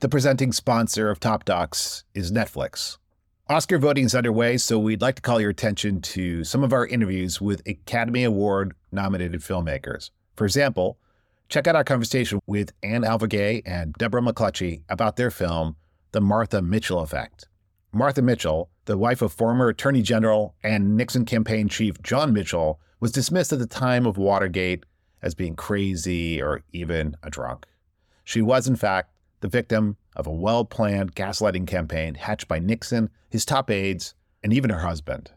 The presenting sponsor of Top Docs is Netflix. Oscar voting is underway, so we'd like to call your attention to some of our interviews with Academy Award nominated filmmakers. For example, check out our conversation with Anne Alvergue and Deborah McClutchy about their film, The Martha Mitchell Effect. Martha Mitchell, the wife of former Attorney General and Nixon campaign chief John Mitchell, was dismissed at the time of Watergate as being crazy or even a drunk. She was, in fact, the victim of a well planned gaslighting campaign hatched by Nixon, his top aides, and even her husband.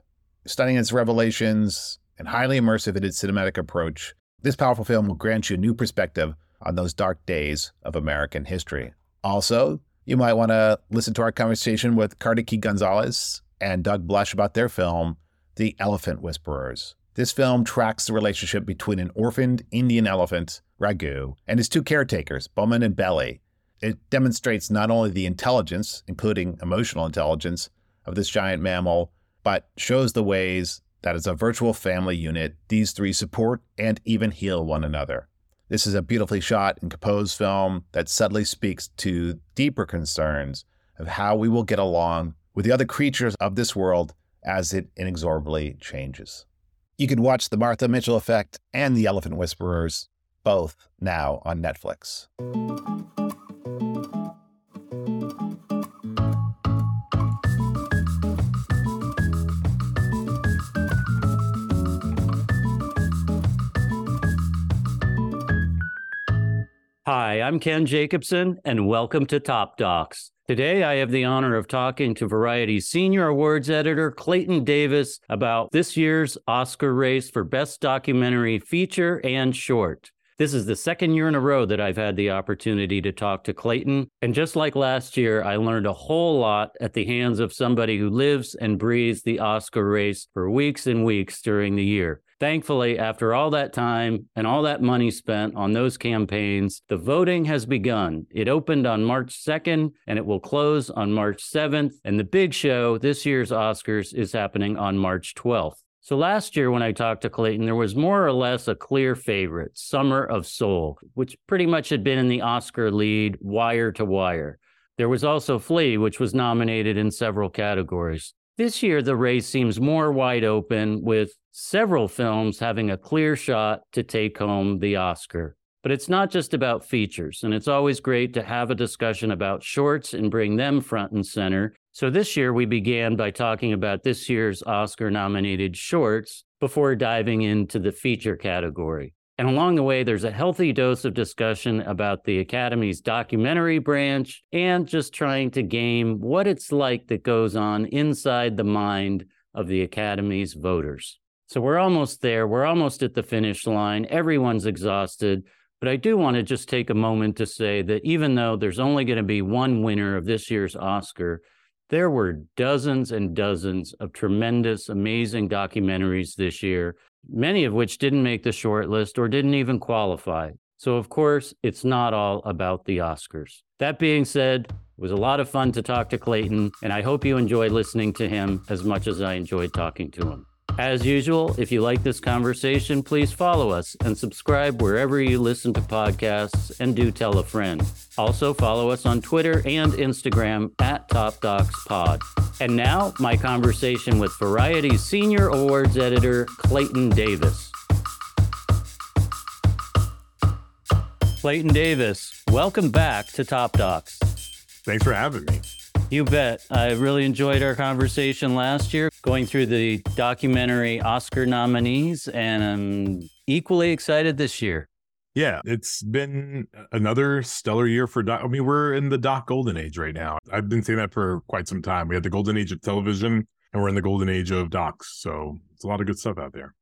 Stunning its revelations and highly immersive in its cinematic approach, this powerful film will grant you a new perspective on those dark days of American history. Also, you might want to listen to our conversation with Kartiki Gonsalves and Doug Blush about their film, The Elephant Whisperers. This film tracks the relationship between an orphaned Indian elephant, Raghu, and his two caretakers, Bomman and Bellie, it demonstrates not only the intelligence, including emotional intelligence, of this giant mammal, but shows the ways that as a virtual family unit, these three support and even heal one another. This is a beautifully shot and composed film that subtly speaks to deeper concerns of how we will get along with the other creatures of this world as it inexorably changes. You can watch The Martha Mitchell Effect and The Elephant Whisperers, both now on Netflix. Hi, I'm Ken Jacobson, and welcome to Top Docs. Today, I have the honor of talking to Variety's senior awards editor, Clayton Davis, about this year's Oscar race for Best Documentary Feature and Short. This is the second year in a row that I've had the opportunity to talk to Clayton. And just like last year, I learned a whole lot at the hands of somebody who lives and breathes the Oscar race for weeks and weeks during the year. Thankfully, after all that time and all that money spent on those campaigns, the voting has begun. It opened on March 2nd and it will close on March 7th. And the big show, this year's Oscars, is happening on March 12th. So last year, when I talked to Clayton, there was more or less a clear favorite, Summer of Soul, which pretty much had been in the Oscar lead wire to wire. There was also Flee, which was nominated in several categories. This year, the race seems more wide open, with several films having a clear shot to take home the Oscar. But it's not just about features, and it's always great to have a discussion about shorts and bring them front and center so this year we began by talking about this year's Oscar nominated shorts before diving into the feature category. And along the way, there's a healthy dose of discussion about the Academy's documentary branch and just trying to game what it's like that goes on inside the mind of the Academy's voters. So we're almost there. We're almost at the finish line. Everyone's exhausted. But I do want to just take a moment to say that even though there's only going to be one winner of this year's Oscar, there were dozens and dozens of tremendous, amazing documentaries this year, many of which didn't make the short list or didn't even qualify. So, of course, it's not all about the Oscars. That being said, it was a lot of fun to talk to Clayton, and I hope you enjoyed listening to him as much as I enjoyed talking to him. As usual, if you like this conversation, please follow us and subscribe wherever you listen to podcasts and do tell a friend. Also, follow us on Twitter and Instagram at Top Docs Pod. And now, my conversation with Variety's Senior Awards Editor, Clayton Davis. Clayton Davis, welcome back to Top Docs. Thanks for having me. You bet. I really enjoyed our conversation last year, going through the documentary Oscar nominees, and I'm equally excited this year. Yeah, it's been another stellar year for doc. I mean, we're in the doc golden age right now. I've been saying that for quite some time. We had the golden age of television, and we're in the golden age of docs. So it's a lot of good stuff out there.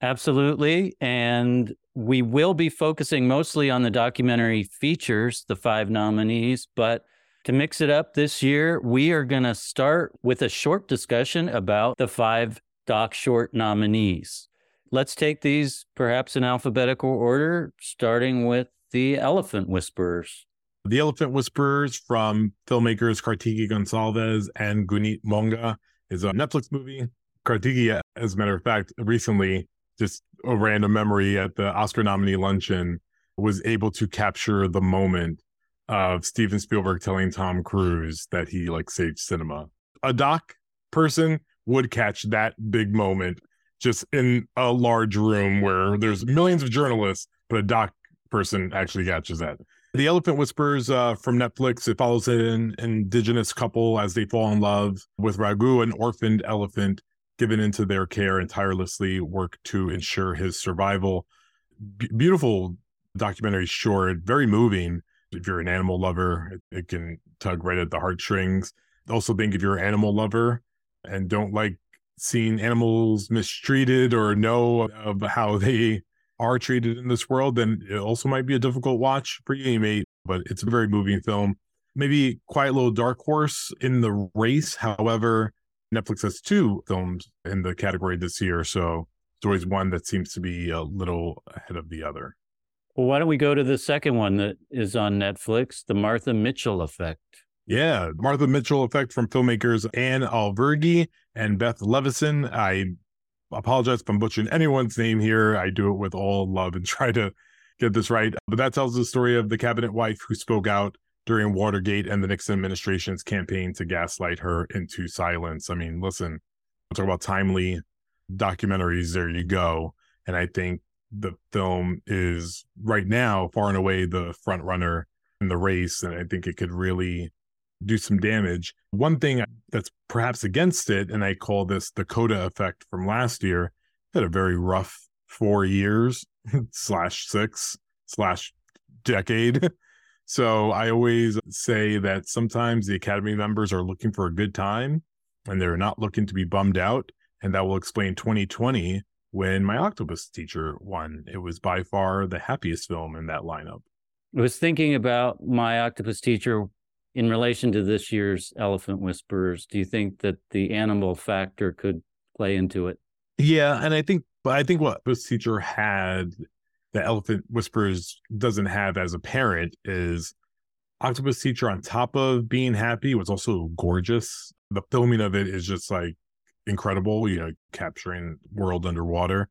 Absolutely. And we will be focusing mostly on the documentary features, the five nominees, but to mix it up this year, we are going to start with a short discussion about the five Doc Short nominees. Let's take these perhaps in alphabetical order, starting with The Elephant Whisperers. The Elephant Whisperers from filmmakers Kartiki Gonsalves and Guneet Monga is a Netflix movie. Kartiki, as a matter of fact, recently, just a random memory at the Oscar nominee luncheon, was able to capture the moment of Steven Spielberg telling Tom Cruise that he like saved cinema. A doc person would catch that big moment just in a large room where there's millions of journalists, but a doc person actually catches that. The Elephant Whispers uh, from Netflix. It follows an indigenous couple as they fall in love with Raghu, an orphaned elephant given into their care and tirelessly work to ensure his survival. B- beautiful documentary short, very moving. If you're an animal lover, it, it can tug right at the heartstrings. Also, think if you're an animal lover and don't like seeing animals mistreated or know of how they are treated in this world, then it also might be a difficult watch for you. mate. but it's a very moving film. Maybe quite a little dark horse in the race. However, Netflix has two films in the category this year. So it's always one that seems to be a little ahead of the other. Well, why don't we go to the second one that is on Netflix, The Martha Mitchell Effect? Yeah, Martha Mitchell Effect from filmmakers Anne Alvergue and Beth Levison. I apologize if I'm butchering anyone's name here. I do it with all love and try to get this right. But that tells the story of the cabinet wife who spoke out during Watergate and the Nixon administration's campaign to gaslight her into silence. I mean, listen, talk about timely documentaries. There you go. And I think the film is right now far and away the front runner in the race. And I think it could really do some damage. One thing that's perhaps against it, and I call this the coda effect from last year, had a very rough four years slash six slash decade. So I always say that sometimes the Academy members are looking for a good time and they're not looking to be bummed out. And that will explain 2020 when My Octopus Teacher won. It was by far the happiest film in that lineup. I was thinking about My Octopus Teacher in relation to this year's Elephant Whisperers, do you think that the animal factor could play into it? Yeah, and I think, but I think what this teacher had that Elephant Whisperers doesn't have as a parent is Octopus Teacher on top of being happy was also gorgeous. The filming of it is just like incredible, you know, capturing world underwater.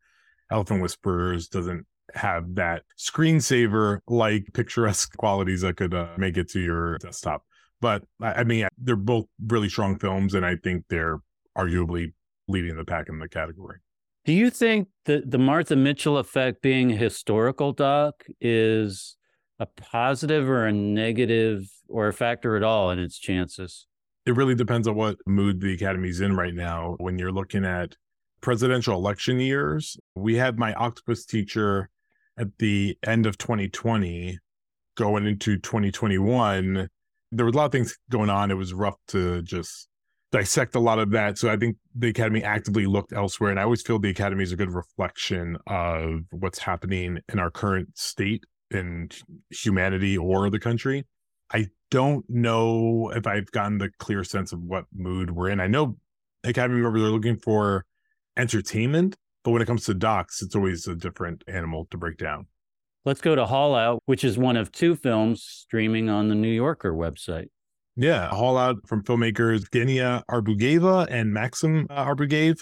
Elephant Whisperers doesn't have that screensaver like picturesque qualities that could uh, make it to your desktop. But I mean, they're both really strong films, and I think they're arguably leading the pack in the category. Do you think that the Martha Mitchell effect being a historical doc is a positive or a negative or a factor at all in its chances? It really depends on what mood the Academy's in right now. When you're looking at presidential election years, we had my octopus teacher at the end of 2020 going into 2021 there was a lot of things going on. It was rough to just dissect a lot of that. So I think the Academy actively looked elsewhere. And I always feel the Academy is a good reflection of what's happening in our current state in humanity or the country. I don't know if I've gotten the clear sense of what mood we're in. I know Academy members are looking for entertainment, but when it comes to docs, it's always a different animal to break down. Let's go to Haul Out, which is one of two films streaming on the New Yorker website. Yeah, Haul Out from filmmakers Genia Arbugaeva and Maxim uh, Arbugaev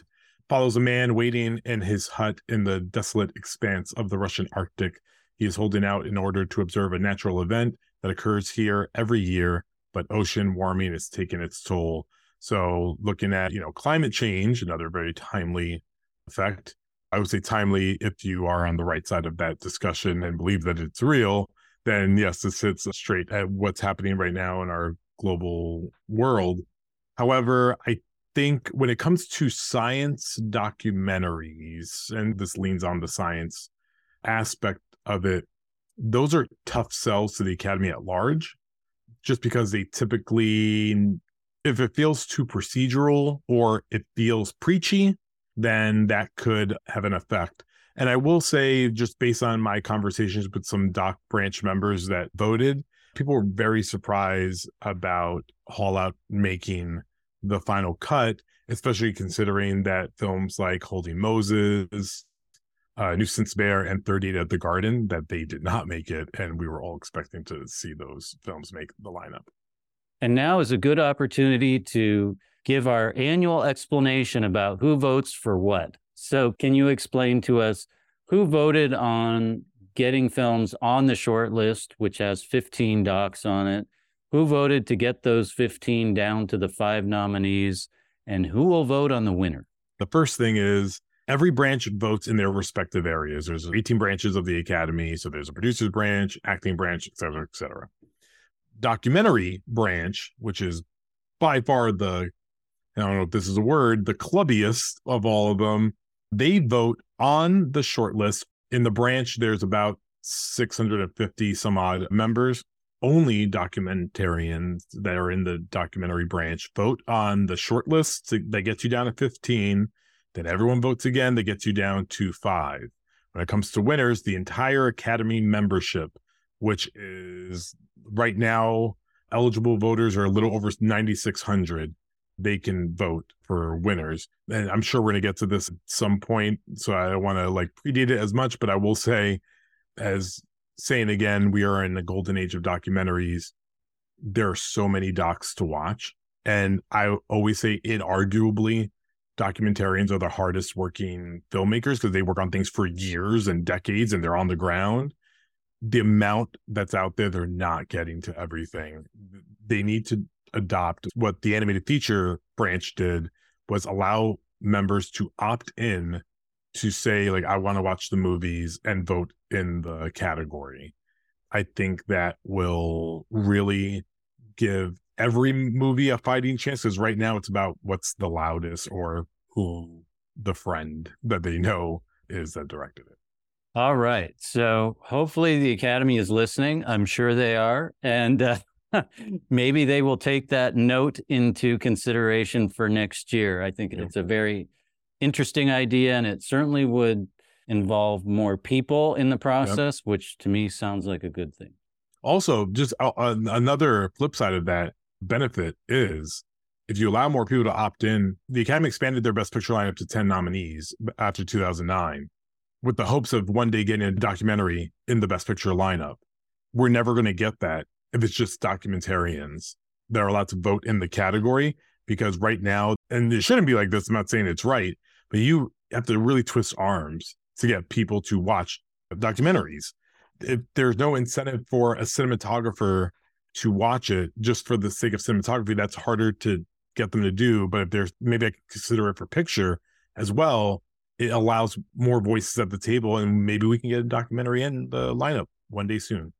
follows a man waiting in his hut in the desolate expanse of the Russian Arctic. He is holding out in order to observe a natural event that occurs here every year, but ocean warming is taking its toll. So, looking at, you know, climate change, another very timely effect, I would say timely if you are on the right side of that discussion and believe that it's real, then yes, this hits straight at what's happening right now in our global world. However, I think when it comes to science documentaries, and this leans on the science aspect of it, those are tough sells to the Academy at large, just because they typically, if it feels too procedural or it feels preachy, then that could have an effect. And I will say, just based on my conversations with some doc branch members that voted, people were very surprised about Haul Out making the final cut, especially considering that films like Holding Moses, uh, Nuisance Bear, and 38 at the Garden, that they did not make it. And we were all expecting to see those films make the lineup. And now is a good opportunity to give our annual explanation about who votes for what. So, can you explain to us who voted on getting films on the short list, which has 15 docs on it. Who voted to get those 15 down to the five nominees? And who will vote on the winner? The first thing is every branch votes in their respective areas. There's 18 branches of the Academy. So there's a producer's branch, acting branch, et cetera, et cetera. Documentary branch, which is by far the, I don't know if this is a word, the clubbiest of all of them. They vote on the shortlist. In the branch, there's about 650 some odd members. Only documentarians that are in the documentary branch vote on the shortlist. that gets you down to 15 then everyone votes again. That gets you down to five. When it comes to winners, the entire Academy membership, which is right now eligible voters are a little over 9,600. They can vote for winners. And I'm sure we're going to get to this at some point. So I don't want to like predate it as much, but I will say, as saying again, we are in the golden age of documentaries. There are so many docs to watch. And I always say, inarguably, documentarians are the hardest working filmmakers because they work on things for years and decades and they're on the ground. The amount that's out there, they're not getting to everything. They need to adopt what the animated feature branch did was allow members to opt in to say like I want to watch the movies and vote in the category. I think that will really give every movie a fighting chance because right now it's about what's the loudest or who the friend that they know is that directed it. All right. So hopefully the Academy is listening. I'm sure they are. And uh, maybe they will take that note into consideration for next year. I think yeah. it's a very interesting idea and it certainly would involve more people in the process, yep. which to me sounds like a good thing. Also, just uh, another flip side of that, benefit is if you allow more people to opt in, the Academy expanded their Best Picture lineup to 10 nominees after 2009 with the hopes of one day getting a documentary in the Best Picture lineup. We're never going to get that if it's just documentarians that are allowed to vote in the category because right now, and it shouldn't be like this, I'm not saying it's right, but you have to really twist arms to get people to watch documentaries. If there's no incentive for a cinematographer to watch it just for the sake of cinematography, that's harder to get them to do. But if there's maybe I could consider it for picture as well, it allows more voices at the table, and maybe we can get a documentary in the lineup one day soon.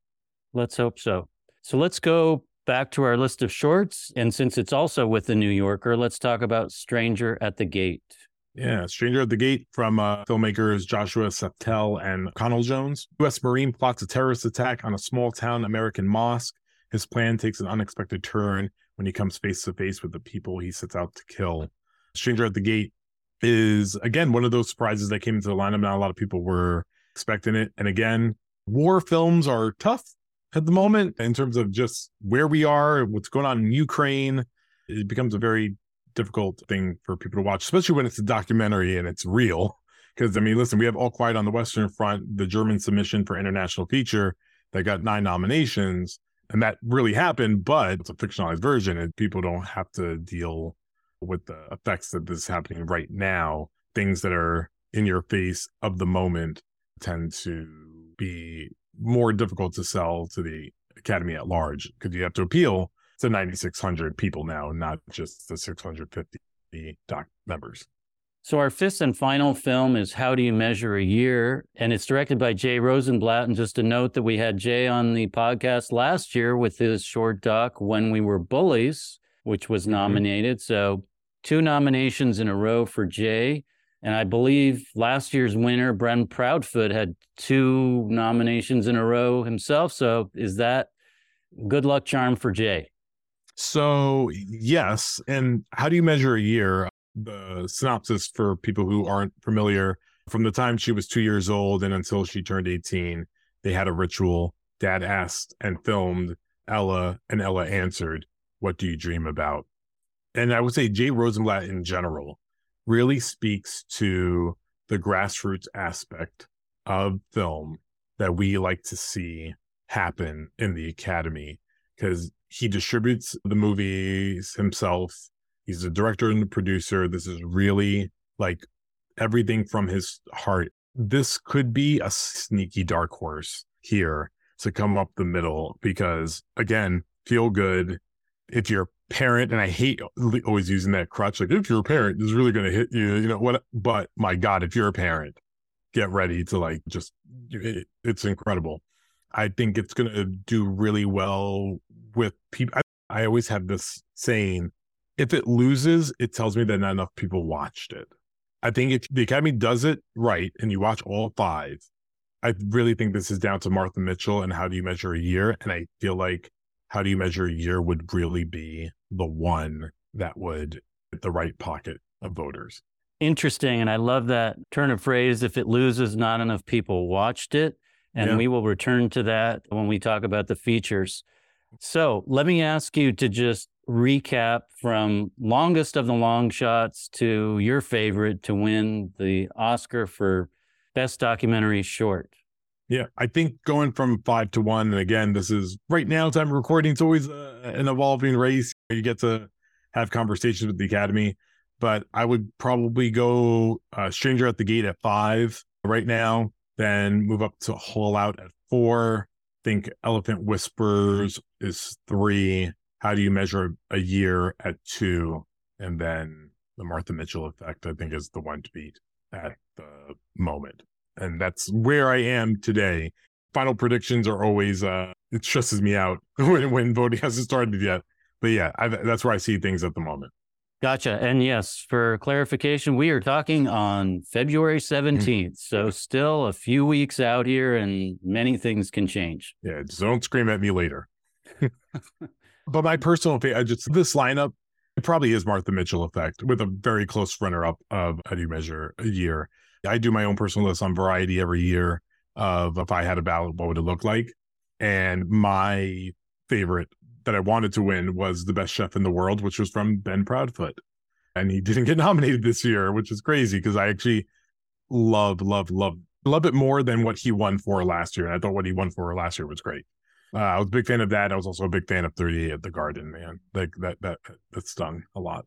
Let's hope so. So let's go back to our list of shorts. And since it's also with the New Yorker, let's talk about Stranger at the Gate. Yeah, Stranger at the Gate from uh, filmmakers Joshua Seftel and Conall Jones. U.S. Marine plots a terrorist attack on a small town American mosque. His plan takes an unexpected turn when he comes face to face with the people he sets out to kill. Stranger at the Gate is, again, one of those surprises that came into the lineup. Not a lot of people were expecting it. And again, war films are tough at the moment in terms of just where we are, what's going on in Ukraine. It becomes a very difficult thing for people to watch, especially when it's a documentary and it's real. Because, I mean, listen, we have All Quiet on the Western Front, the German submission for international feature that got nine nominations and that really happened, but it's a fictionalized version, and people don't have to deal with the effects that this is happening right now. Things that are in your face of the moment tend to be more difficult to sell to the academy at large because you have to appeal to 9600 people now not just the 650 doc members so our fifth and final film is How Do You Measure a Year? And it's directed by Jay Rosenblatt. And just a note that we had Jay on the podcast last year with his short doc, When We Were Bullies, which was mm-hmm. nominated. So two nominations in a row for Jay. And I believe last year's winner, Ben Proudfoot, had two nominations in a row himself. So is that good luck charm for Jay? So, yes. And how do you measure a year? The synopsis for people who aren't familiar. From the time she was two years old and until she turned 18 they had a ritual. Dad asked and filmed. Ella and ella answered what do you dream about? And i would say jay rosenblatt in general really speaks to the grassroots aspect of film that we like to see happen in the academy because he distributes the movies himself He's the director and the producer. This is really like everything from his heart. this could be a sneaky dark horse here to come up the middle because again, feel good. If you're a parent, and I hate always using that crutch, like if you're a parent, it's really going to hit you, you know what? But my God, if you're a parent, get ready to like just, it, it's incredible. I think it's going to do really well with people. I, I always have this saying if it loses, it tells me that not enough people watched it. I think if the Academy does it right and you watch all five, I really think this is down to Martha Mitchell and how do you measure a year. And I feel like how do you measure a year would really be the one that would hit the right pocket of voters. Interesting. And I love that turn of phrase. If it loses, not enough people watched it. And yeah. we will return to that when we talk about the features. So let me ask you to just recap from longest of the long shots to your favorite to win the Oscar for Best Documentary Short. Yeah, I think going from five to one, and again, this is right now, time recording, it's always uh, an evolving race. You get to have conversations with the Academy, but I would probably go uh, Stranger at the Gate at five right now, then move up to Haul Out at four. think Elephant Whispers is three, how do you measure a year at two? And then the Martha Mitchell effect, I think, is the one to beat at the moment. And that's where I am today. Final predictions are always, uh, it stresses me out when, when voting hasn't started yet. But yeah, I've, that's where I see things at the moment. Gotcha. And yes, for clarification, we are talking on February 17th. Mm-hmm. So still a few weeks out here and many things can change. Yeah, don't scream at me later. But my personal opinion, I just this lineup, it probably is Martha Mitchell effect with a very close runner up of how do you measure a year. I do my own personal list on Variety every year of if I had a ballot, what would it look like? And my favorite that I wanted to win was the best chef in the world, which was from Ben Proudfoot. And he didn't get nominated this year, which is crazy because I actually love, love, love, love it more than what he won for last year. And I thought what he won for last year was great. Uh, I was a big fan of that. I was also a big fan of 38 at the Garden, man. Like that that that stung a lot.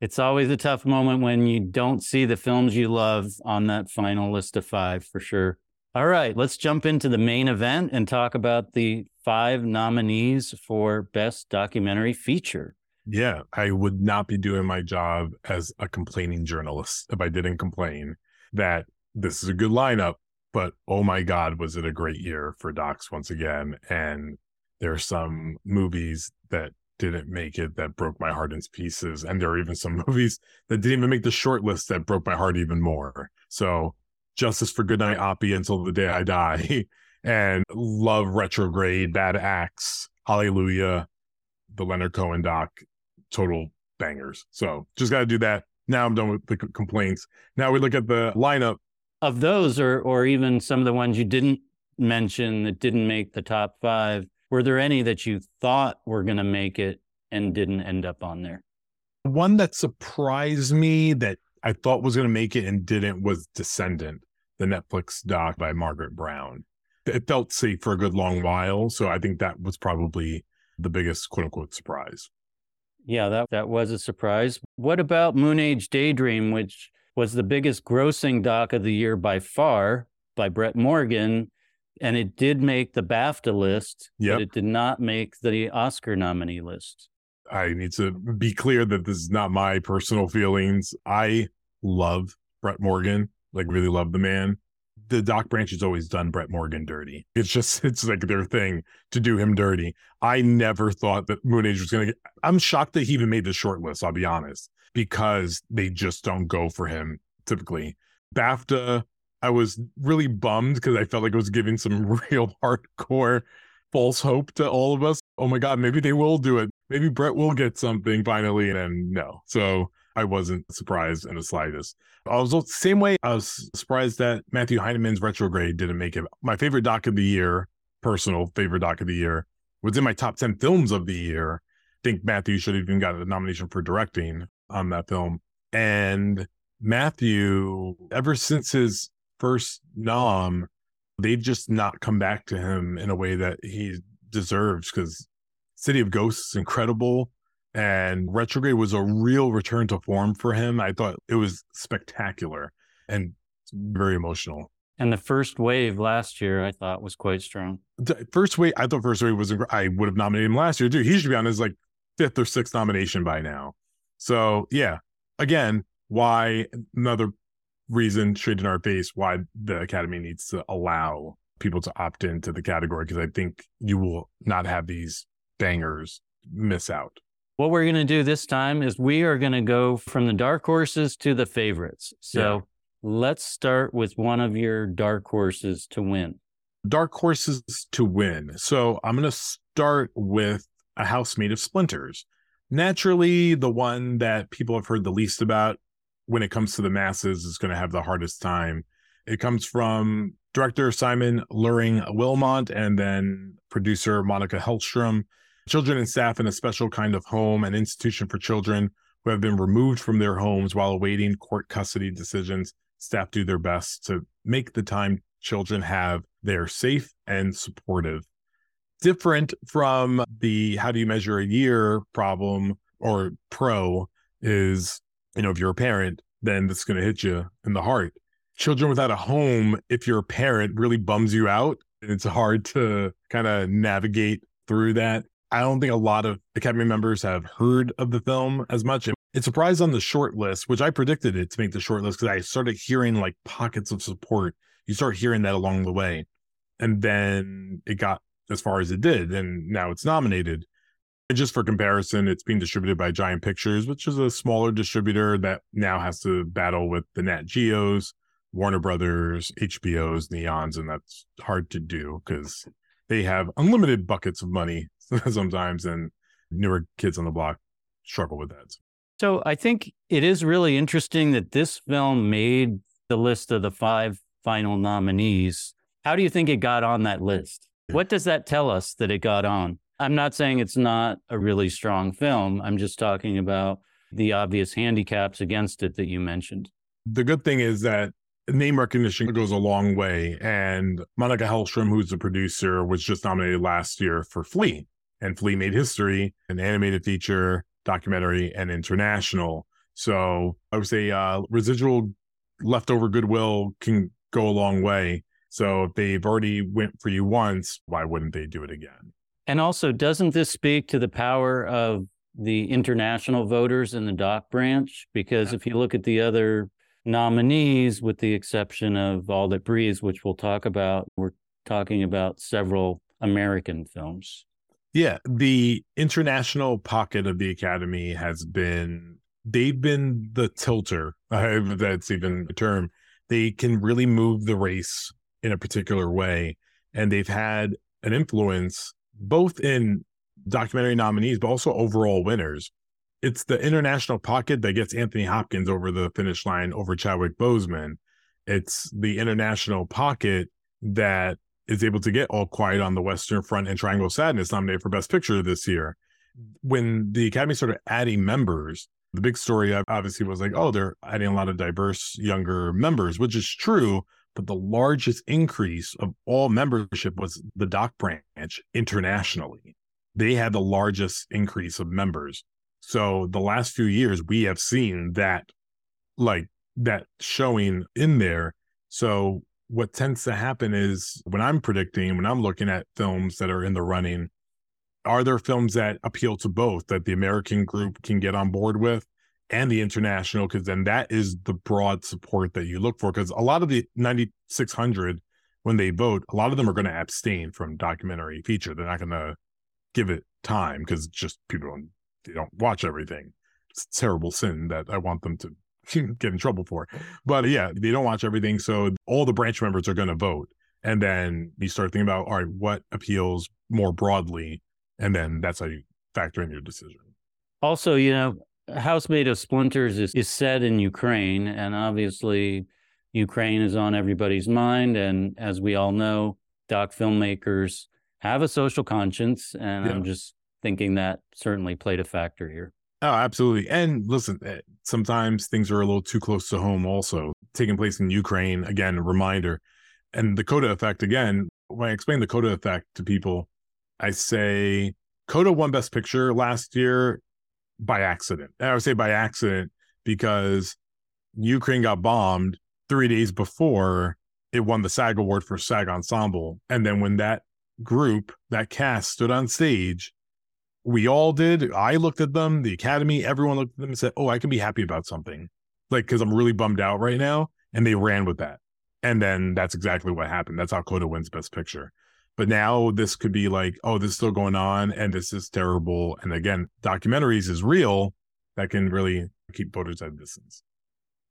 It's always a tough moment when you don't see the films you love on that final list of five for sure. All right, let's jump into the main event and talk about the five nominees for Best Documentary Feature. Yeah, I would not be doing my job as a complaining journalist if I didn't complain that this is a good lineup, but oh my God, was it a great year for docs once again? And there are some movies that didn't make it that broke my heart in pieces. And there are even some movies that didn't even make the short list that broke my heart even more. So Justice for Goodnight Oppy until the day I die and love retrograde, Bad Axe, hallelujah, the Leonard Cohen doc, total bangers. So just got to do that. Now I'm done with the complaints. Now we look at the lineup of those, or or even some of the ones you didn't mention that didn't make the top five, were there any that you thought were going to make it and didn't end up on there? One that surprised me that I thought was going to make it and didn't was Descendant, the Netflix doc by Margaret Brown. It felt safe for a good long while, so I think that was probably the biggest quote unquote surprise. Yeah, that that was a surprise. What about Moonage Daydream, which was the biggest grossing doc of the year by far by Brett Morgen. And it did make the BAFTA list, yep. but it did not make the Oscar nominee list. I need to be clear that this is not my personal feelings. I love Brett Morgen, like really love the man. The Doc Branch has always done Brett Morgen dirty. It's just it's like their thing to do him dirty. I never thought that Moonage was gonna get I'm shocked that he even made the short list, I'll be honest because they just don't go for him typically. BAFTA, I was really bummed because I felt like it was giving some real hardcore false hope to all of us. Oh my God, maybe they will do it. Maybe Brett will get something finally. And no. So I wasn't surprised in the slightest. I was the same way I was surprised that Matthew Heineman's Retrograde didn't make it. My favorite doc of the year, personal favorite doc of the year, was in my top 10 films of the year. I think Matthew should have even got a nomination for directing on that film. And Matthew, ever since his first nom, they've just not come back to him in a way that he deserves because City of Ghosts is incredible. And Retrograde was a real return to form for him. I thought it was spectacular and very emotional. And the first wave last year, I thought was quite strong. The first wave, I thought first wave was. I would have nominated him last year too. He should be on his like fifth or sixth nomination by now. So yeah, again, why another reason straight in our face why the Academy needs to allow people to opt into the category because I think you will not have these bangers miss out. What we're going to do this time is we are going to go from the dark horses to the favorites. So yeah. let's start with one of your dark horses to win. Dark horses to win. So I'm going to start with a house made of splinters. Naturally, the one that people have heard the least about when it comes to the masses is going to have the hardest time. It comes from director Simon Lereng Wilmont and then producer Monica Hellstrom. Children and staff in a special kind of home and institution for children who have been removed from their homes while awaiting court custody decisions. Staff do their best to make the time children have they're safe and supportive. Different from the how do you measure a year problem or pro is, you know, if you're a parent, then that's going to hit you in the heart. Children without a home, if you're a parent, really bums you out. And it's hard to kind of navigate through that. I don't think a lot of Academy members have heard of the film as much. It surprised on the short list, which I predicted it to make the short list because I started hearing like pockets of support. You start hearing that along the way. And then it got as far as it did. And now it's nominated. And just for comparison, it's being distributed by Giant Pictures, which is a smaller distributor that now has to battle with the Nat Geos, Warner Brothers, HBOs, Neons, and that's hard to do because they have unlimited buckets of money sometimes, and newer kids on the block struggle with that. So I think it is really interesting that this film made the list of the five final nominees. How do you think it got on that list? What does that tell us that it got on? I'm not saying it's not a really strong film. I'm just talking about the obvious handicaps against it that you mentioned. The good thing is that name recognition goes a long way. And Monica Hellstrom, who's the producer, was just nominated last year for Flee. And Flee made history, an animated feature, documentary, and international. So I would say uh, residual leftover goodwill can go a long way. So if they've already went for you once, why wouldn't they do it again? And also, doesn't this speak to the power of the international voters in the doc branch? Because if you look at the other nominees, with the exception of All That Breathes, which we'll talk about, we're talking about several American films. Yeah, the international pocket of the Academy has been, they've been the tilter, that's even a term. They can really move the race in a particular way. And they've had an influence both in documentary nominees, but also overall winners it's the international pocket that gets Anthony Hopkins over the finish line over Chadwick Boseman. It's the international pocket that is able to get All Quiet on the Western Front and Triangle Sadness nominated for Best Picture this year. When the Academy started adding members, the big story obviously was like, oh, they're adding a lot of diverse younger members, which is true. But the largest increase of all membership was the doc branch internationally. They had the largest increase of members. So the last few years, we have seen that, like that showing in there. So what tends to happen is when I'm predicting, when I'm looking at films that are in the running, are there films that appeal to both that the American group can get on board with and the international? Because then that is the broad support that you look for. Because a lot of the 9,600, when they vote, a lot of them are going to abstain from documentary feature. They're not going to give it time because just people don't they don't watch everything. It's a terrible sin that I want them to get in trouble for. But yeah, they don't watch everything. So all the branch members are going to vote. And then you start thinking about, all right, what appeals more broadly? And then that's how you factor in your decision. Also, you know, House Made of Splinters is, is set in Ukraine. And obviously, Ukraine is on everybody's mind. And as we all know, doc filmmakers have a social conscience. And yeah. I'm just thinking that certainly played a factor here. Oh, absolutely. And listen, eh, sometimes things are a little too close to home, also. Taking place in Ukraine, again, reminder. And the Coda effect, again, when I explain the Coda effect to people, I say Coda won Best Picture last year by accident. And I would say by accident because Ukraine got bombed three days before it won the SAG award for SAG ensemble. And then when that group, that cast stood on stage, we all did. I looked at them, the Academy, everyone looked at them and said, Oh, I can be happy about something. Like, cause I'm really bummed out right now. And they ran with that. And then that's exactly what happened. That's how Coda wins Best Picture. But now this could be like, oh, this is still going on and this is terrible. And again, documentaries is real that can really keep voters at a distance.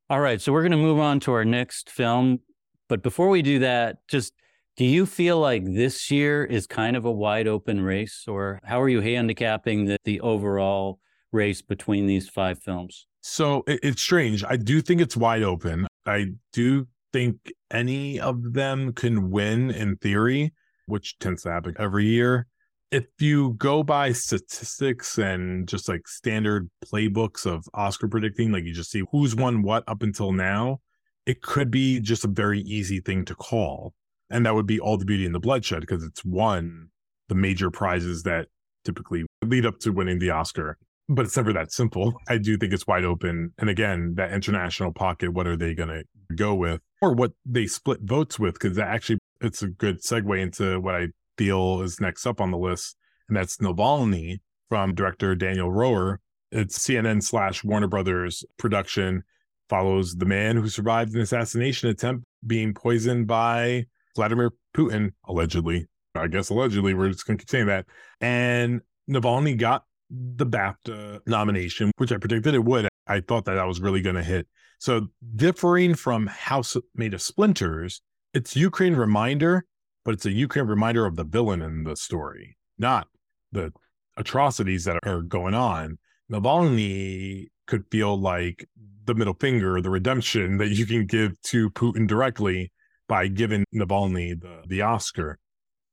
All right. So we're going to move on to our next film. But before we do that, just do you feel like this year is kind of a wide open race, or how are you handicapping the, the overall race between these five films? So it, it's strange. I do think it's wide open. I do think any of them can win in theory which tends to happen every year. If you go by statistics and just like standard playbooks of Oscar predicting, like you just see who's won what up until now, it could be just a very easy thing to call. And that would be All the Beauty and the Bloodshed because it's won the major prizes that typically lead up to winning the Oscar. But it's never that simple. I do think it's wide open. And again, that international pocket, what are they going to go with or what they split votes with? Because that actually it's a good segue into what I feel is next up on the list, and that's Navalny from director Daniel Roher. It's CNN slash Warner Brothers production. Follows the man who survived an assassination attempt being poisoned by Vladimir Putin, allegedly. I guess allegedly, we're just going to keep that. And Navalny got the BAFTA nomination, which I predicted it would. I thought that that was really going to hit. So, differing from House Made of Splinters, it's Ukraine reminder, but it's a Ukraine reminder of the villain in the story, not the atrocities that are going on. Navalny could feel like the middle finger, the redemption that you can give to Putin directly by giving Navalny the, the Oscar.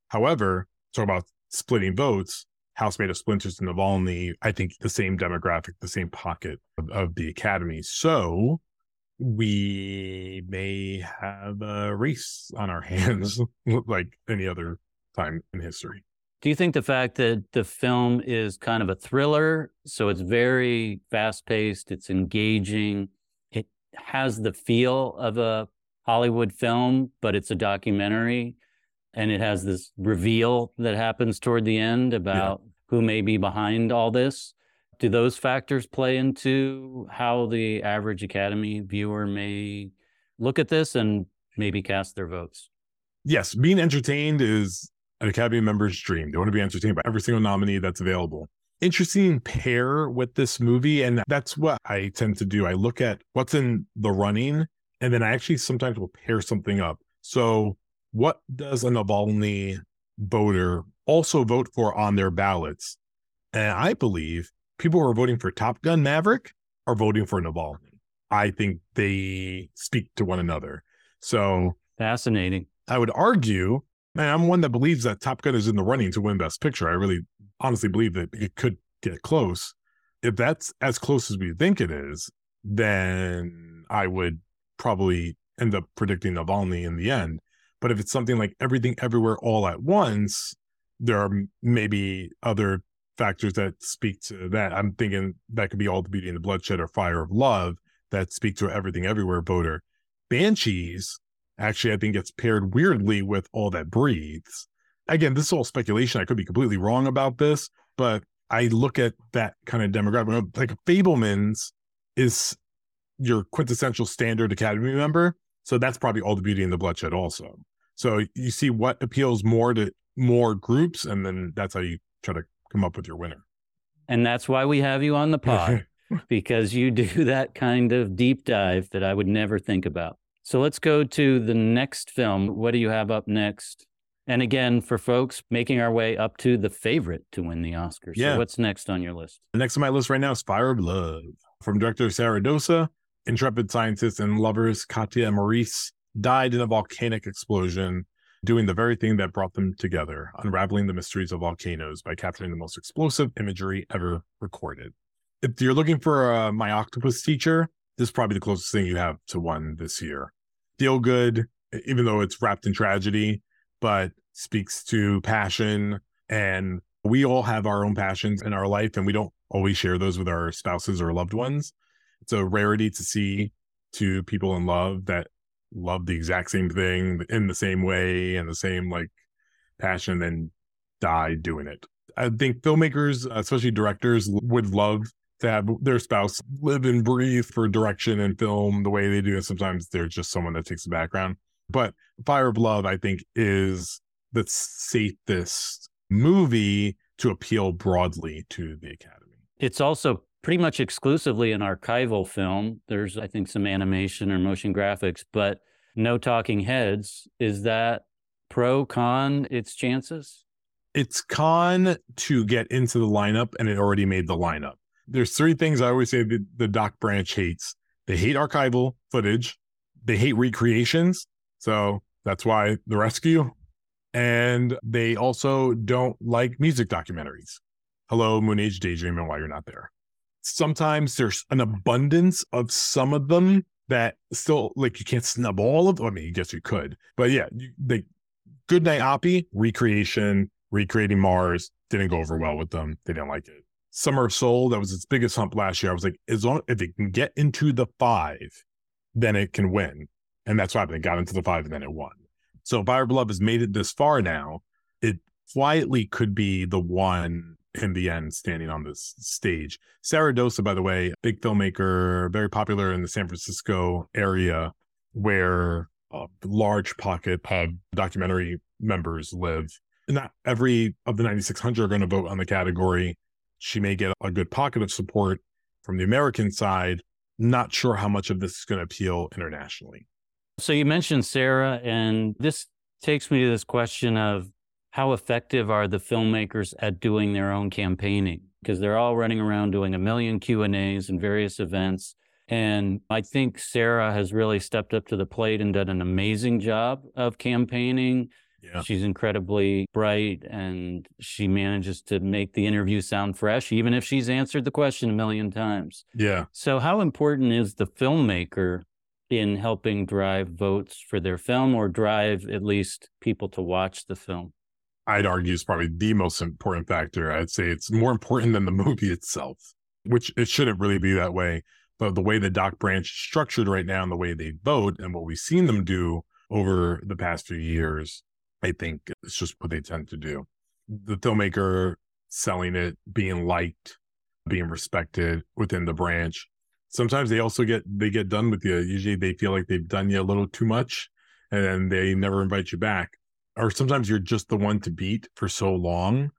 However, talk about splitting votes, House made of splinters to Navalny, I think the same demographic, the same pocket of, of the academy. So we may have a race on our hands like any other time in history. Do you think the fact that the film is kind of a thriller, so it's very fast paced, it's engaging, it has the feel of a Hollywood film, but it's a documentary, and it has this reveal that happens toward the end about yeah. who may be behind all this? Do those factors play into how the average Academy viewer may look at this and maybe cast their votes? Yes, being entertained is an Academy member's dream. They want to be entertained by every single nominee that's available. Interesting pair with this movie, and that's what I tend to do. I look at what's in the running, and then I actually sometimes will pair something up. So, what does a Navalny voter also vote for on their ballots? And I believe people who are voting for Top Gun Maverick are voting for Navalny. I think they speak to one another. So fascinating. I would argue, and I'm one that believes that Top Gun is in the running to win Best Picture. I really honestly believe that it could get close. If that's as close as we think it is, then I would probably end up predicting Navalny in the end. But if it's something like everything everywhere all at once, there are maybe other factors that speak to that. I'm thinking that could be all the beauty and the bloodshed or fire of love that speak to everything everywhere voter. Banshees actually, I think gets paired weirdly with all that breathes. Again, this is all speculation. I could be completely wrong about this, but I look at that kind of demographic. Like Fabelman's is your quintessential standard Academy member. So that's probably all the beauty and the bloodshed also. So you see what appeals more to more groups, and then that's how you try to come up with your winner. And that's why we have you on the pod because you do that kind of deep dive that I would never think about. So let's go to the next film. What do you have up next? And again, for folks making our way up to the favorite to win the Oscars. Yeah. So what's next on your list? The next on my list right now is Fire of Love from director Sara Dosa. Intrepid scientists and lovers Katya and Maurice died in a volcanic explosion doing the very thing that brought them together, unraveling the mysteries of volcanoes by capturing the most explosive imagery ever recorded. If you're looking for a My Octopus teacher, this is probably the closest thing you have to one this year. Feel good, even though it's wrapped in tragedy, but speaks to passion. And we all have our own passions in our life, and we don't always share those with our spouses or loved ones. It's a rarity to see two people in love that love the exact same thing in the same way and the same like passion, and die doing it. I think filmmakers, especially directors, would love to have their spouse live and breathe for direction and film the way they do. And sometimes they're just someone that takes the background. But Fire of Love, I think, is the safest movie to appeal broadly to the Academy. It's also pretty much exclusively an archival film. There's, I think, some animation or motion graphics, but no talking heads. Is that pro con its chances? It's con to get into the lineup, and it already made the lineup. There's three things I always say that the doc branch hates. They hate archival footage. They hate recreations. So that's why the rescue. And they also don't like music documentaries. Hello, Moonage Daydreaming why you're not there. Sometimes there's an abundance of some of them that still like you can't snub all of them. I mean, I guess you could, but yeah, you, Good Night Oppy recreation, recreating Mars didn't go over well with them. They didn't like it. Summer of Soul, that was its biggest hump last year. I was like, as long if it can get into the five, then it can win. And that's why they got into the five and then it won. So Fire Love has made it this far now. It quietly could be the one in the end standing on this stage. Sara Dosa, by the way, big filmmaker, very popular in the San Francisco area where a large pocket of documentary members live. Not every of the 9,600 are going to vote on the category. She may get a good pocket of support from the American side. Not sure how much of this is going to appeal internationally. So you mentioned Sarah, and this takes me to this question of how effective are the filmmakers at doing their own campaigning? Because they're all running around doing a million Q and A's and various events. And I think Sara has really stepped up to the plate and done an amazing job of campaigning. Yeah. She's incredibly bright and she manages to make the interview sound fresh, even if she's answered the question a million times. Yeah. So, how important is the filmmaker in helping drive votes for their film or drive at least people to watch the film? I'd argue is probably the most important factor. I'd say it's more important than the movie itself, which it shouldn't really be that way. But the way the doc branch is structured right now and the way they vote and what we've seen them do over the past few years, I think it's just what they tend to do. The filmmaker selling it, being liked, being respected within the branch sometimes they also get they get done with you. Usually they feel like they've done you a little too much and then they never invite you back. Or sometimes you're just the one to beat for so long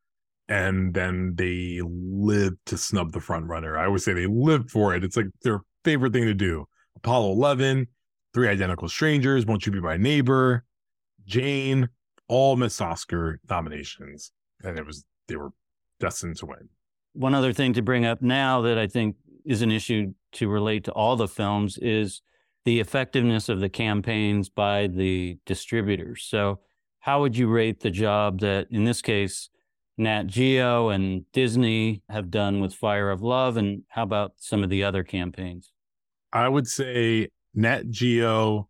and then they live to snub the front runner. I always say they live for it. It's like their favorite thing to do. Apollo 11, Three Identical Strangers, Won't You Be My Neighbor, Jane, all Miss Oscar nominations. And it was, they were destined to win. One other thing to bring up now that I think is an issue to relate to all the films is the effectiveness of the campaigns by the distributors. So, how would you rate the job that, in this case, Nat Geo and Disney have done with Fire of Love? And how about some of the other campaigns? I would say Nat Geo,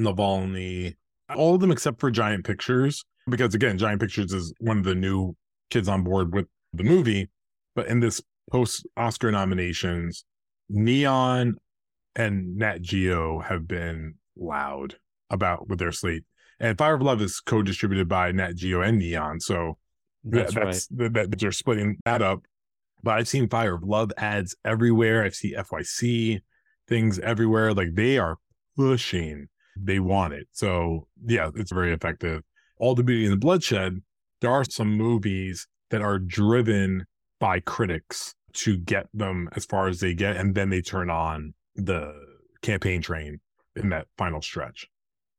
Navalny, all of them except for Giant Pictures, because again, Giant Pictures is one of the new kids on board with the movie. But in this post Oscar nominations, Neon and Nat Geo have been loud about with their slate. And Fire of Love is co-distributed by Nat Geo and Neon, so that's, that's right. that, that they're splitting that up. But I've seen Fire of Love ads everywhere. I've seen FYC things everywhere. Like they are pushing. They want it. So yeah, it's very effective. All the Beauty and the Bloodshed. There are some movies that are driven by critics to get them as far as they get, and then they turn on the campaign train in that final stretch.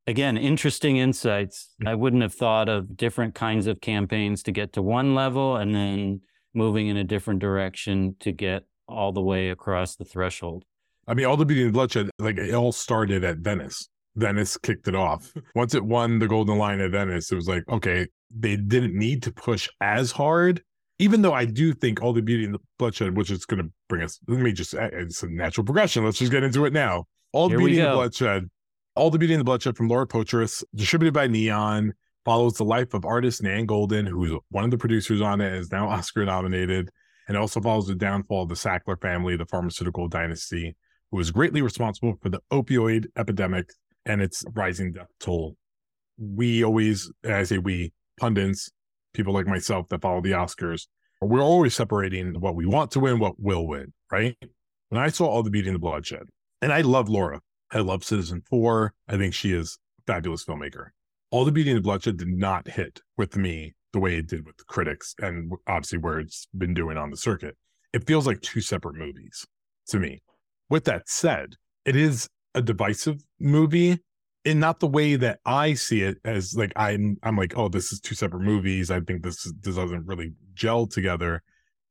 Again, interesting insights. Mm-hmm. I wouldn't have thought of different kinds of campaigns to get to one level and then moving in a different direction to get all the way across the threshold. I mean, all the beauty and bloodshed, like it all started at Venice. Venice kicked it off. Once it won the Golden Lion at Venice, it was like, okay, they didn't need to push as hard even though I do think all the beauty and the bloodshed, which is going to bring us, let me just, eh, it's a natural progression. Let's just get into it now. All the beauty and the bloodshed, all the beauty and the bloodshed from Laura Poitras, distributed by Neon, follows the life of artist Nan Goldin, who's one of the producers on it, is now Oscar nominated, and also follows the downfall of the Sackler family, the pharmaceutical dynasty, who was greatly responsible for the opioid epidemic and its rising death toll. We always, I say we, pundits, people like myself that follow the Oscars, we're always separating what we want to win, what will win, right? When I saw All the Beauty and the Bloodshed, and I love Laura, I love Citizenfour. I think she is a fabulous filmmaker. All the Beauty and the Bloodshed did not hit with me the way it did with the critics and obviously where it's been doing on the circuit. It feels like two separate movies to me. With that said, it is a divisive movie and not the way that I see it as like I'm I'm like, oh, this is two separate movies. I think this this doesn't really gel together.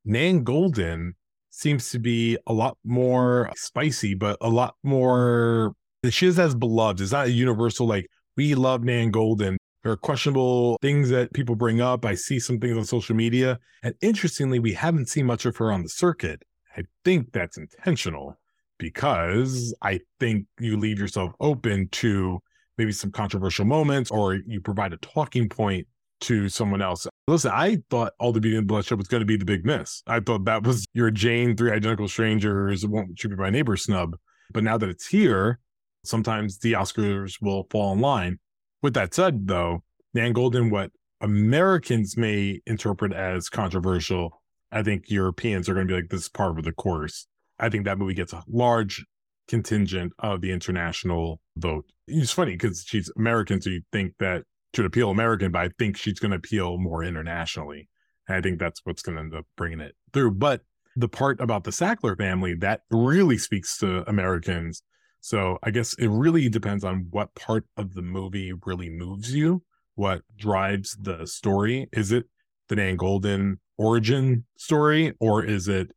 Nan Goldin seems to be a lot more spicy, but a lot more she is as beloved. It's not a universal like we love Nan Goldin. There are questionable things that people bring up. I see some things on social media. And interestingly, we haven't seen much of her on the circuit. I think that's intentional because I think you leave yourself open to maybe some controversial moments or you provide a talking point to someone else. Listen, I thought All the Beauty and the Bloodshed was going to be the big miss. I thought that was your Jane, Three Identical Strangers, Won't You Be My Neighbor snub. But now that it's here, sometimes the Oscars will fall in line. With that said, though, Nan Goldin, what Americans may interpret as controversial, I think Europeans are going to be like, this is part of the course. I think that movie gets a large contingent of the international vote. It's funny because she's American, so you think that should appeal American, but I think she's going to appeal more internationally. And I think that's what's going to end up bringing it through. But the part about the Sackler family that really speaks to Americans. So I guess it really depends on what part of the movie really moves you, what drives the story. Is it the Nan Goldin origin story, or is it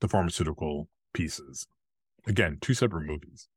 the pharmaceutical pieces? Again, two separate movies.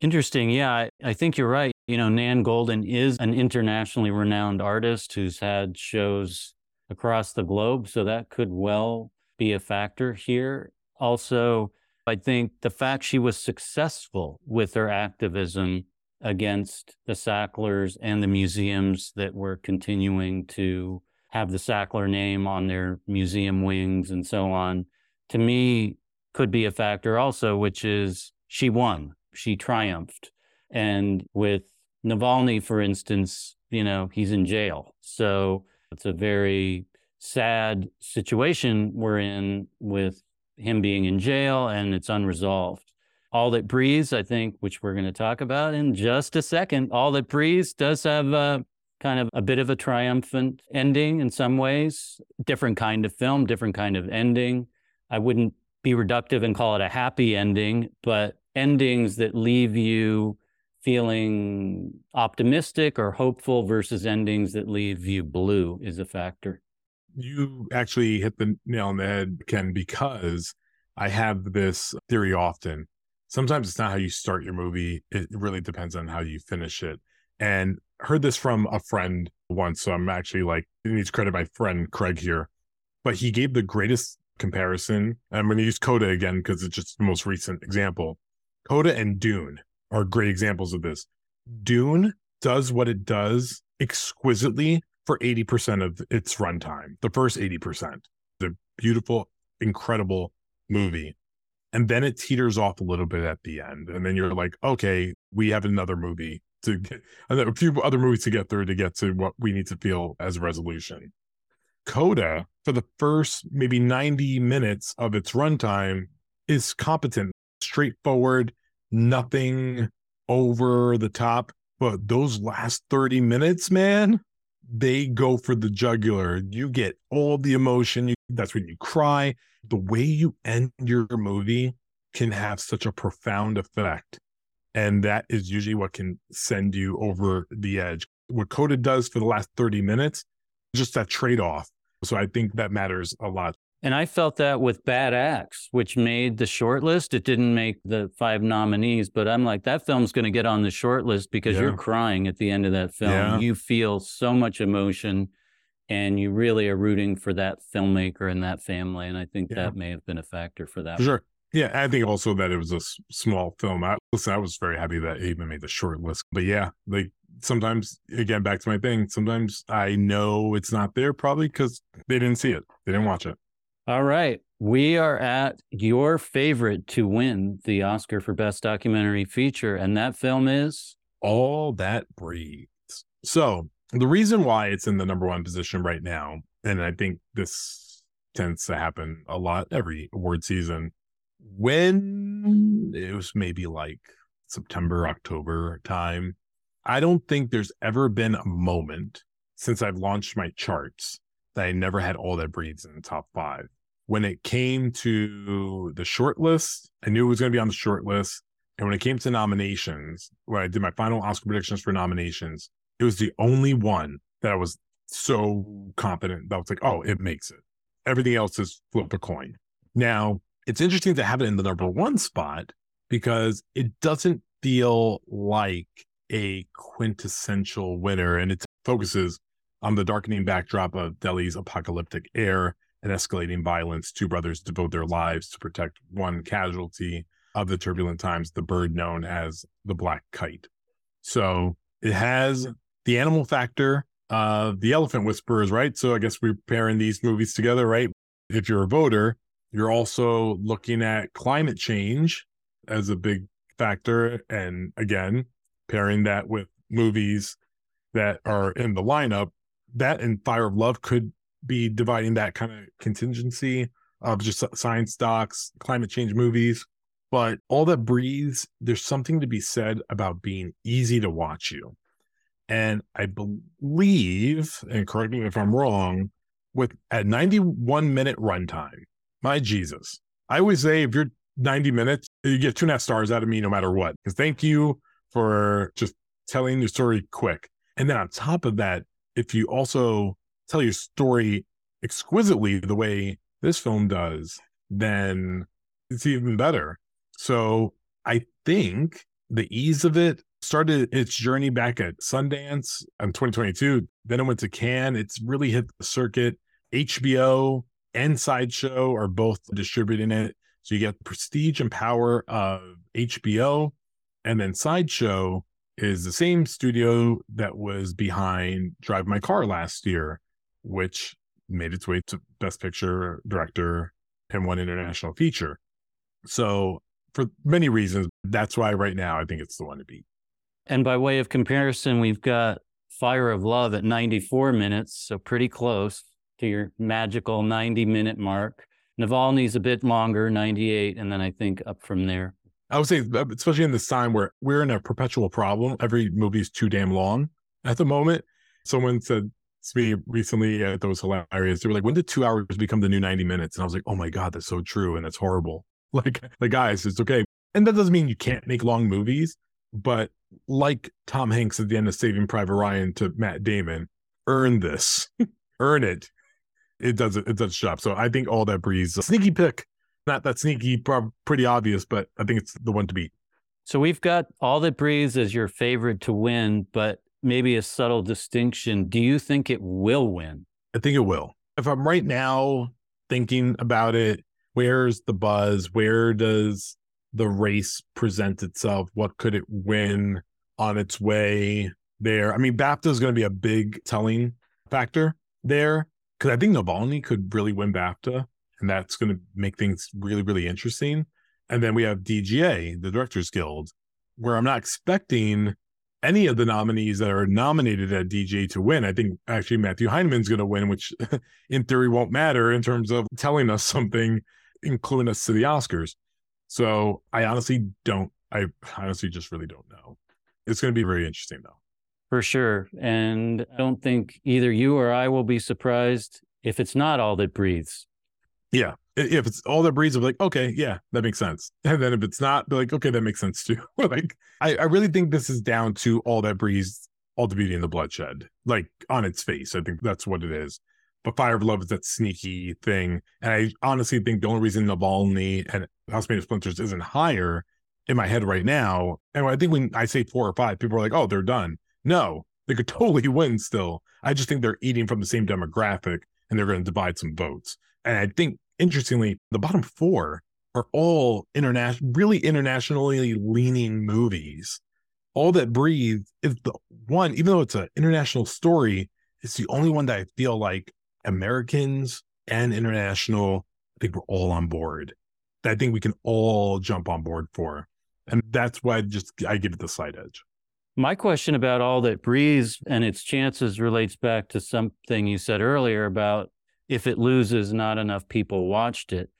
Interesting. Yeah, I, I, think you're right. You know, Nan Goldin is an internationally renowned artist who's had shows across the globe. So that could well be a factor here. Also, I think the fact she was successful with her activism against the Sacklers and the museums that were continuing to have the Sackler name on their museum wings and so on, to me, could be a factor also, which is she won, she triumphed. And with Navalny, for instance, you know, he's in jail. So it's a very sad situation we're in with him being in jail and it's unresolved. All That Breathes, I think, which we're going to talk about in just a second, All That Breathes does have a kind of a bit of a triumphant ending in some ways, different kind of film, different kind of ending. I wouldn't be reductive and call it a happy ending, but endings that leave you feeling optimistic or hopeful versus endings that leave you blue is a factor. You actually hit the nail on the head, Ken, because I have this theory often. Sometimes it's not how you start your movie, it really depends on how you finish it. And heard this from a friend once. So I'm actually like, it needs credit my friend Craig here. But he gave the greatest comparison. I'm going to use Coda again because it's just the most recent example. Coda and Dune are great examples of this. Dune does what it does exquisitely for 80% of its runtime, the first 80%. The beautiful, incredible movie. And then it teeters off a little bit at the end. And then you're like, okay, we have another movie to get, and a few other movies to get through to get to what we need to feel as resolution. Coda, for the first maybe 90 minutes of its runtime, is competent, straightforward, nothing over the top. But those last 30 minutes, man, they go for the jugular. You get all the emotion. You, that's when you cry. The way you end your movie can have such a profound effect. And that is usually what can send you over the edge. What Coda does for the last 30 minutes, just that trade off so I think that matters a lot. And I felt that with Bad Axe, which made the short list. It didn't make the five nominees, but I'm like, that film's going to get on the short list because yeah. you're crying at the end of that film. Yeah. You feel so much emotion and you really are rooting for that filmmaker and that family. And I think yeah. that may have been a factor for that. For sure. Yeah, I think also that it was a small film. I, listen, I was very happy that it even made the short list. But yeah, like sometimes again back to my thing sometimes i know it's not there probably because they didn't see it they didn't watch it all right we are at your favorite to win the oscar for best documentary feature and that film is All That Breathes. So, the reason why it's in the number one position right now, and I think this tends to happen a lot every award season, when it was maybe like September, October time, I don't think there's ever been a moment since I've launched my charts that I never had all that breathes in the top five. When it came to the short list, I knew it was going to be on the short list. And when it came to nominations, when I did my final Oscar predictions for nominations, it was the only one that I was so confident that I was like, oh, it makes it. Everything else is flip a coin. Now, it's interesting to have it in the number one spot because it doesn't feel like a quintessential winner and it focuses on the darkening backdrop of Delhi's apocalyptic air and escalating violence. Two brothers devote their lives to protect one casualty of the turbulent times, the bird known as the black kite. So it has the animal factor of the elephant whisperers, right? So I guess we're pairing these movies together, right? If you're a voter, you're also looking at climate change as a big factor. And again, pairing that with movies that are in the lineup, that and Fire of Love could be dividing that kind of contingency of just science docs, climate change movies. But all that breathes, there's something to be said about being easy to watch you. And I believe, and correct me if I'm wrong, with at 91 minute runtime, my Jesus. I always say if you're 90 minutes, you get two and a half stars out of me no matter what. Because thank you for just telling your story quick. And then on top of that, if you also tell your story exquisitely the way this film does, then it's even better. So I think the ease of it started its journey back at Sundance in 2022. Then it went to Cannes. It's really hit the circuit. HBO and Sideshow are both distributing it. So you get the prestige and power of HBO. And then Sideshow is the same studio that was behind Drive My Car last year, which made its way to Best Picture, Director, and one international feature. So, for many reasons, that's why right now I think it's the one to beat. And by way of comparison, we've got Fire of Love at 94 minutes, so pretty close to your magical 90 minute mark. Navalny's a bit longer, 98, and then I think up from there. I would say, especially in this time where we're in a perpetual problem, every movie is too damn long at the moment. Someone said me recently, uh, that was hilarious. They were like, when did two hours become the new 90 minutes? And I was like, oh my God, that's so true. And that's horrible. Like, like guys, it's okay. And that doesn't mean you can't make long movies, but like Tom Hanks at the end of Saving Private Ryan to Matt Damon, earn this, earn it. It does it, it does job. So I think all that breathes. Sneaky pick not that sneaky, pretty obvious, but I think it's the one to beat. So we've got All That Breathes as your favorite to win, but maybe a subtle distinction. Do you think it will win? I think it will. If I'm right now thinking about it, where's the buzz? Where does the race present itself? What could it win on its way there? I mean, BAFTA is going to be a big telling factor there because I think Navalny could really win BAFTA and that's going to make things really, really interesting. And then we have DGA, the Directors Guild, where I'm not expecting any of the nominees that are nominated at DJ to win. I think actually Matthew Heineman's going to win, which in theory won't matter in terms of telling us something, including us to the Oscars. So I honestly don't, I honestly just really don't know. It's going to be very interesting though. For sure. And I don't think either you or I will be surprised if it's not all that breathes. Yeah. If it's all that breathes of like, okay, yeah, that makes sense. And then if it's not, be like, okay, that makes sense too. like, I, I really think this is down to all that breathes, all the beauty and the bloodshed, like on its face. I think that's what it is. But Fire of Love is that sneaky thing. And I honestly think the only reason Navalny and House Made of Splinters isn't higher in my head right now. And I think when I say four or five, people are like, oh, they're done. No, they could totally win still. I just think they're eating from the same demographic and they're going to divide some votes. And I think interestingly, the bottom four are all international, really internationally leaning movies. All that breathe is the one, even though it's an international story, it's the only one that I feel like Americans and international, I think we're all on board. I think we can all jump on board for. And that's why I just I give it the slight edge. My question about All That Breathes and its chances relates back to something you said earlier about if it loses, not enough people watched it.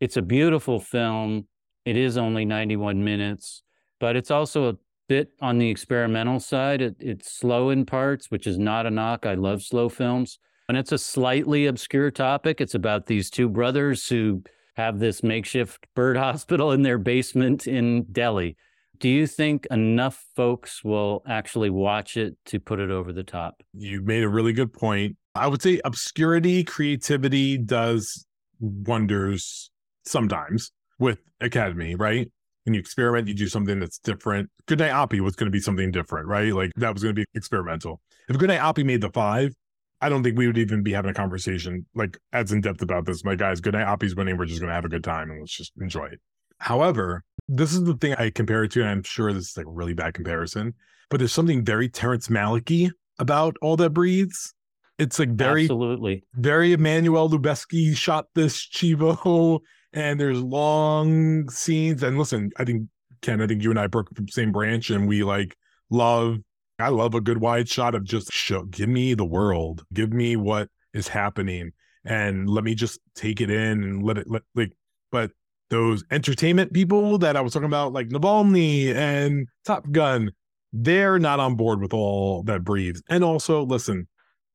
It's a beautiful film. It is only 91 minutes, but it's also a bit on the experimental side. It, it's slow in parts, which is not a knock. I love slow films. And it's a slightly obscure topic. It's about these two brothers who have this makeshift bird hospital in their basement in Delhi. Do you think enough folks will actually watch it to put it over the top? You made a really good point. I would say obscurity, creativity does wonders sometimes with Academy, right? When you experiment, you do something that's different. Goodnight Oppy was going to be something different, right? Like that was going to be experimental. If Goodnight Oppy made the five, I don't think we would even be having a conversation like as in depth about this. My guys, Goodnight Oppy's winning. We're just going to have a good time and let's just enjoy it. However, this is the thing I compare it to, and I'm sure this is like a really bad comparison, but there's something very Terrence Malick about All That Breathes. It's like very, absolutely, very Emmanuel Lubezki shot this Chivo and there's long scenes. And listen, I think Ken, I think you and I broke from the same branch, and we like love. I love a good wide shot of just show. Give me the world. Give me what is happening, and let me just take it in and let it let like. But those entertainment people that I was talking about, like Navalny and Top Gun, they're not on board with all that breathes. And also, listen,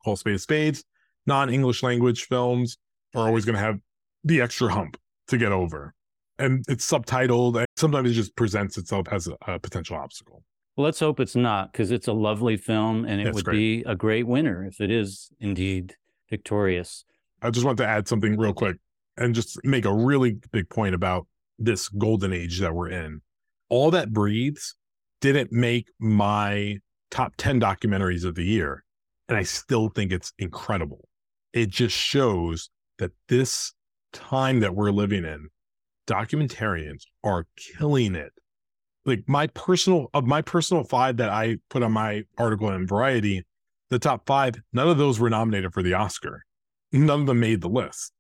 call spades spades. Non-English language films are always going to have the extra hump to get over. And it's subtitled. And sometimes it just presents itself as a, a potential obstacle. Well, let's hope it's not because it's a lovely film and it That's would great. be a great winner if it is indeed victorious. I just want to add something real quick and just make a really big point about this golden age that we're in. All that breathes didn't make my top 10 documentaries of the year. And I still think it's incredible. It just shows that this time that we're living in, documentarians are killing it. Like my personal of my personal five that I put on my article in Variety, the top five, none of those were nominated for the Oscar. None of them made the list.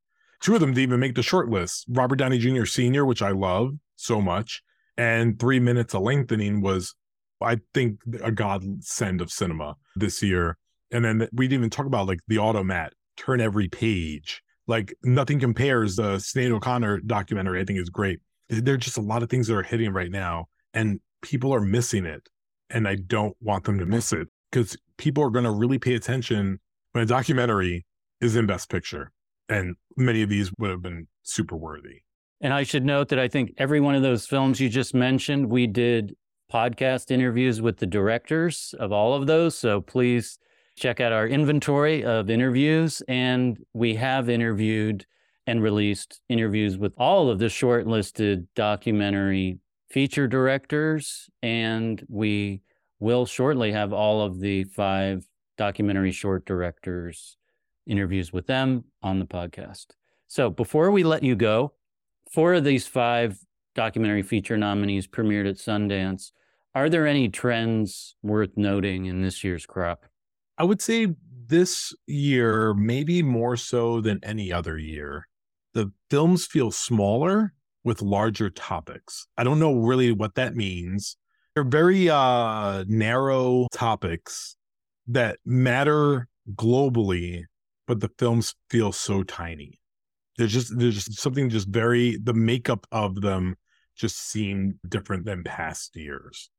Two of them didn't even make the short list. Robert Downey Jr. Sr., which I love so much, and Three Minutes of Lengthening was, I think, a godsend of cinema this year. And then we didn't even talk about like the automat, turn every page. Like nothing compares. The Sinead O'Connor documentary, I think, is great. There are just a lot of things that are hitting right now, and people are missing it. And I don't want them to miss it because people are going to really pay attention when a documentary is in Best Picture. And many of these would have been super worthy. And I should note that I think every one of those films you just mentioned, we did podcast interviews with the directors of all of those. So please check out our inventory of interviews. And we have interviewed and released interviews with all of the shortlisted documentary feature directors. And we will shortly have all of the five documentary short directors interviews with them on the podcast. So before we let you go, four of these five documentary feature nominees premiered at Sundance. Are there any trends worth noting in this year's crop? I would say this year, maybe more so than any other year, the films feel smaller with larger topics. I don't know really what that means. They're very uh, narrow topics that matter globally, but the films feel so tiny. There's just there's just something just very the makeup of them just seem different than past years.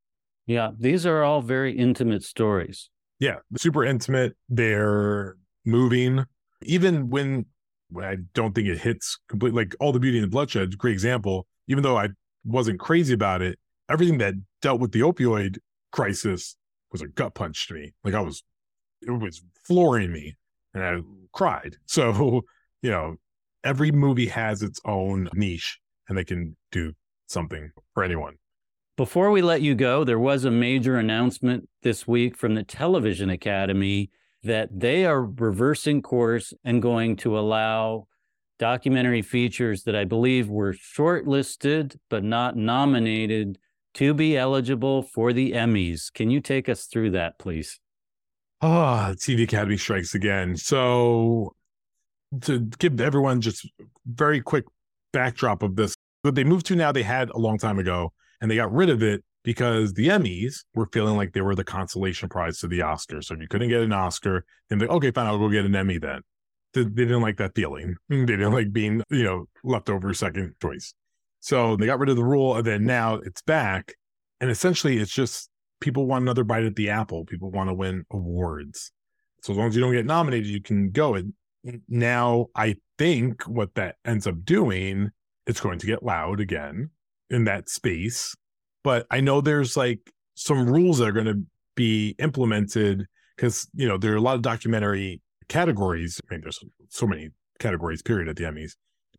Yeah, these are all very intimate stories. Yeah, super intimate. They're moving. Even when, I don't think it hits completely, like All the Beauty and the Bloodshed, great example. Even though I wasn't crazy about it, everything that dealt with the opioid crisis was a gut punch to me. Like I was, it was flooring me and I cried. So, you know, every movie has its own niche and they can do something for anyone. Before we let you go, there was a major announcement this week from the Television Academy that they are reversing course and going to allow documentary features that I believe were shortlisted but not nominated to be eligible for the Emmys. Can you take us through that, please? Ah, TV Academy strikes again. So, to give everyone just very quick backdrop of this, what they moved to now, they had a long time ago, and they got rid of it because the Emmys were feeling like they were the consolation prize to the Oscars. So if you couldn't get an Oscar, then they okay, fine, I'll go get an Emmy then. They, didn't like that feeling. They didn't like being, you know, leftover second choice. So they got rid of the rule, and then now it's back. And essentially, it's just people want another bite at the apple. People want to win awards. So as long as you don't get nominated, you can go. And now I think what that ends up doing, it's going to get loud again in that space. But I know there's like some rules that are going to be implemented because, you know, there are a lot of documentary categories. I mean, there's so many categories, period, at the Emmys.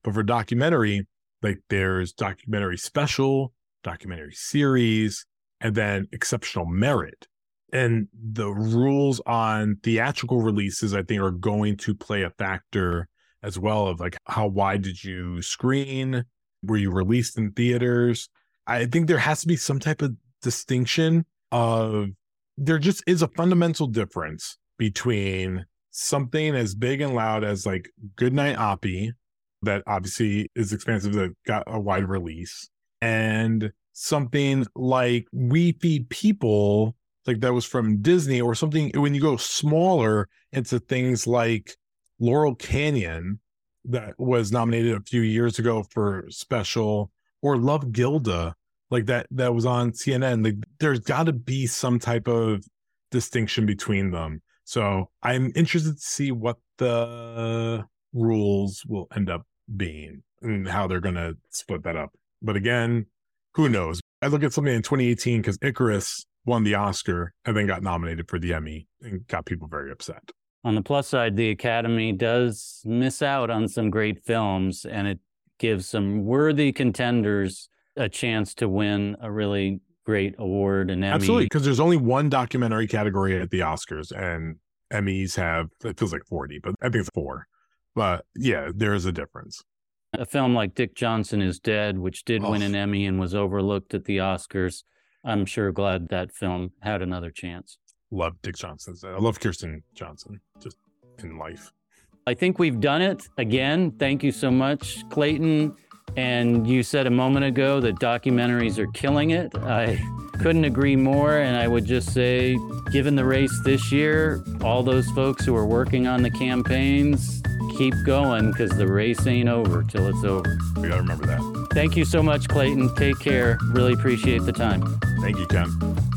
But for documentary, like there's documentary special, documentary series, and then exceptional merit. And the rules on theatrical releases, I think, are going to play a factor as well of like how wide did you screen? Were you released in theaters? I think there has to be some type of distinction of there just is a fundamental difference between something as big and loud as like Goodnight Oppy, that obviously is expansive, that got a wide release, and something like We Feed People, like that was from Disney, or something when you go smaller into things like Laurel Canyon, that was nominated a few years ago for special, or Love Gilda, like that that was on CNN. Like there's got to be some type of distinction between them. So I'm interested to see what the rules will end up being and how they're going to split that up. But again, who knows? I look at something in 2018 because Icarus won the Oscar and then got nominated for the Emmy and got people very upset. On the plus side, the Academy does miss out on some great films and it gives some worthy contenders a chance to win a really great award and Emmy. Absolutely, because there's only one documentary category at the Oscars, and Emmys have it feels like 40, but I think it's four. But yeah, there is a difference. A film like Dick Johnson is Dead, which did oh. win an Emmy and was overlooked at the Oscars. I'm sure glad that film had another chance. Love Dick Johnson. I love Kirsten Johnson just in life. I think we've done it again. Thank you so much, Clayton. And you said a moment ago that documentaries are killing it. I couldn't agree more. And I would just say, given the race this year, all those folks who are working on the campaigns, keep going because the race ain't over till it's over. We got to remember that. Thank you so much, Clayton. Take care. Really appreciate the time. Thank you, Ken.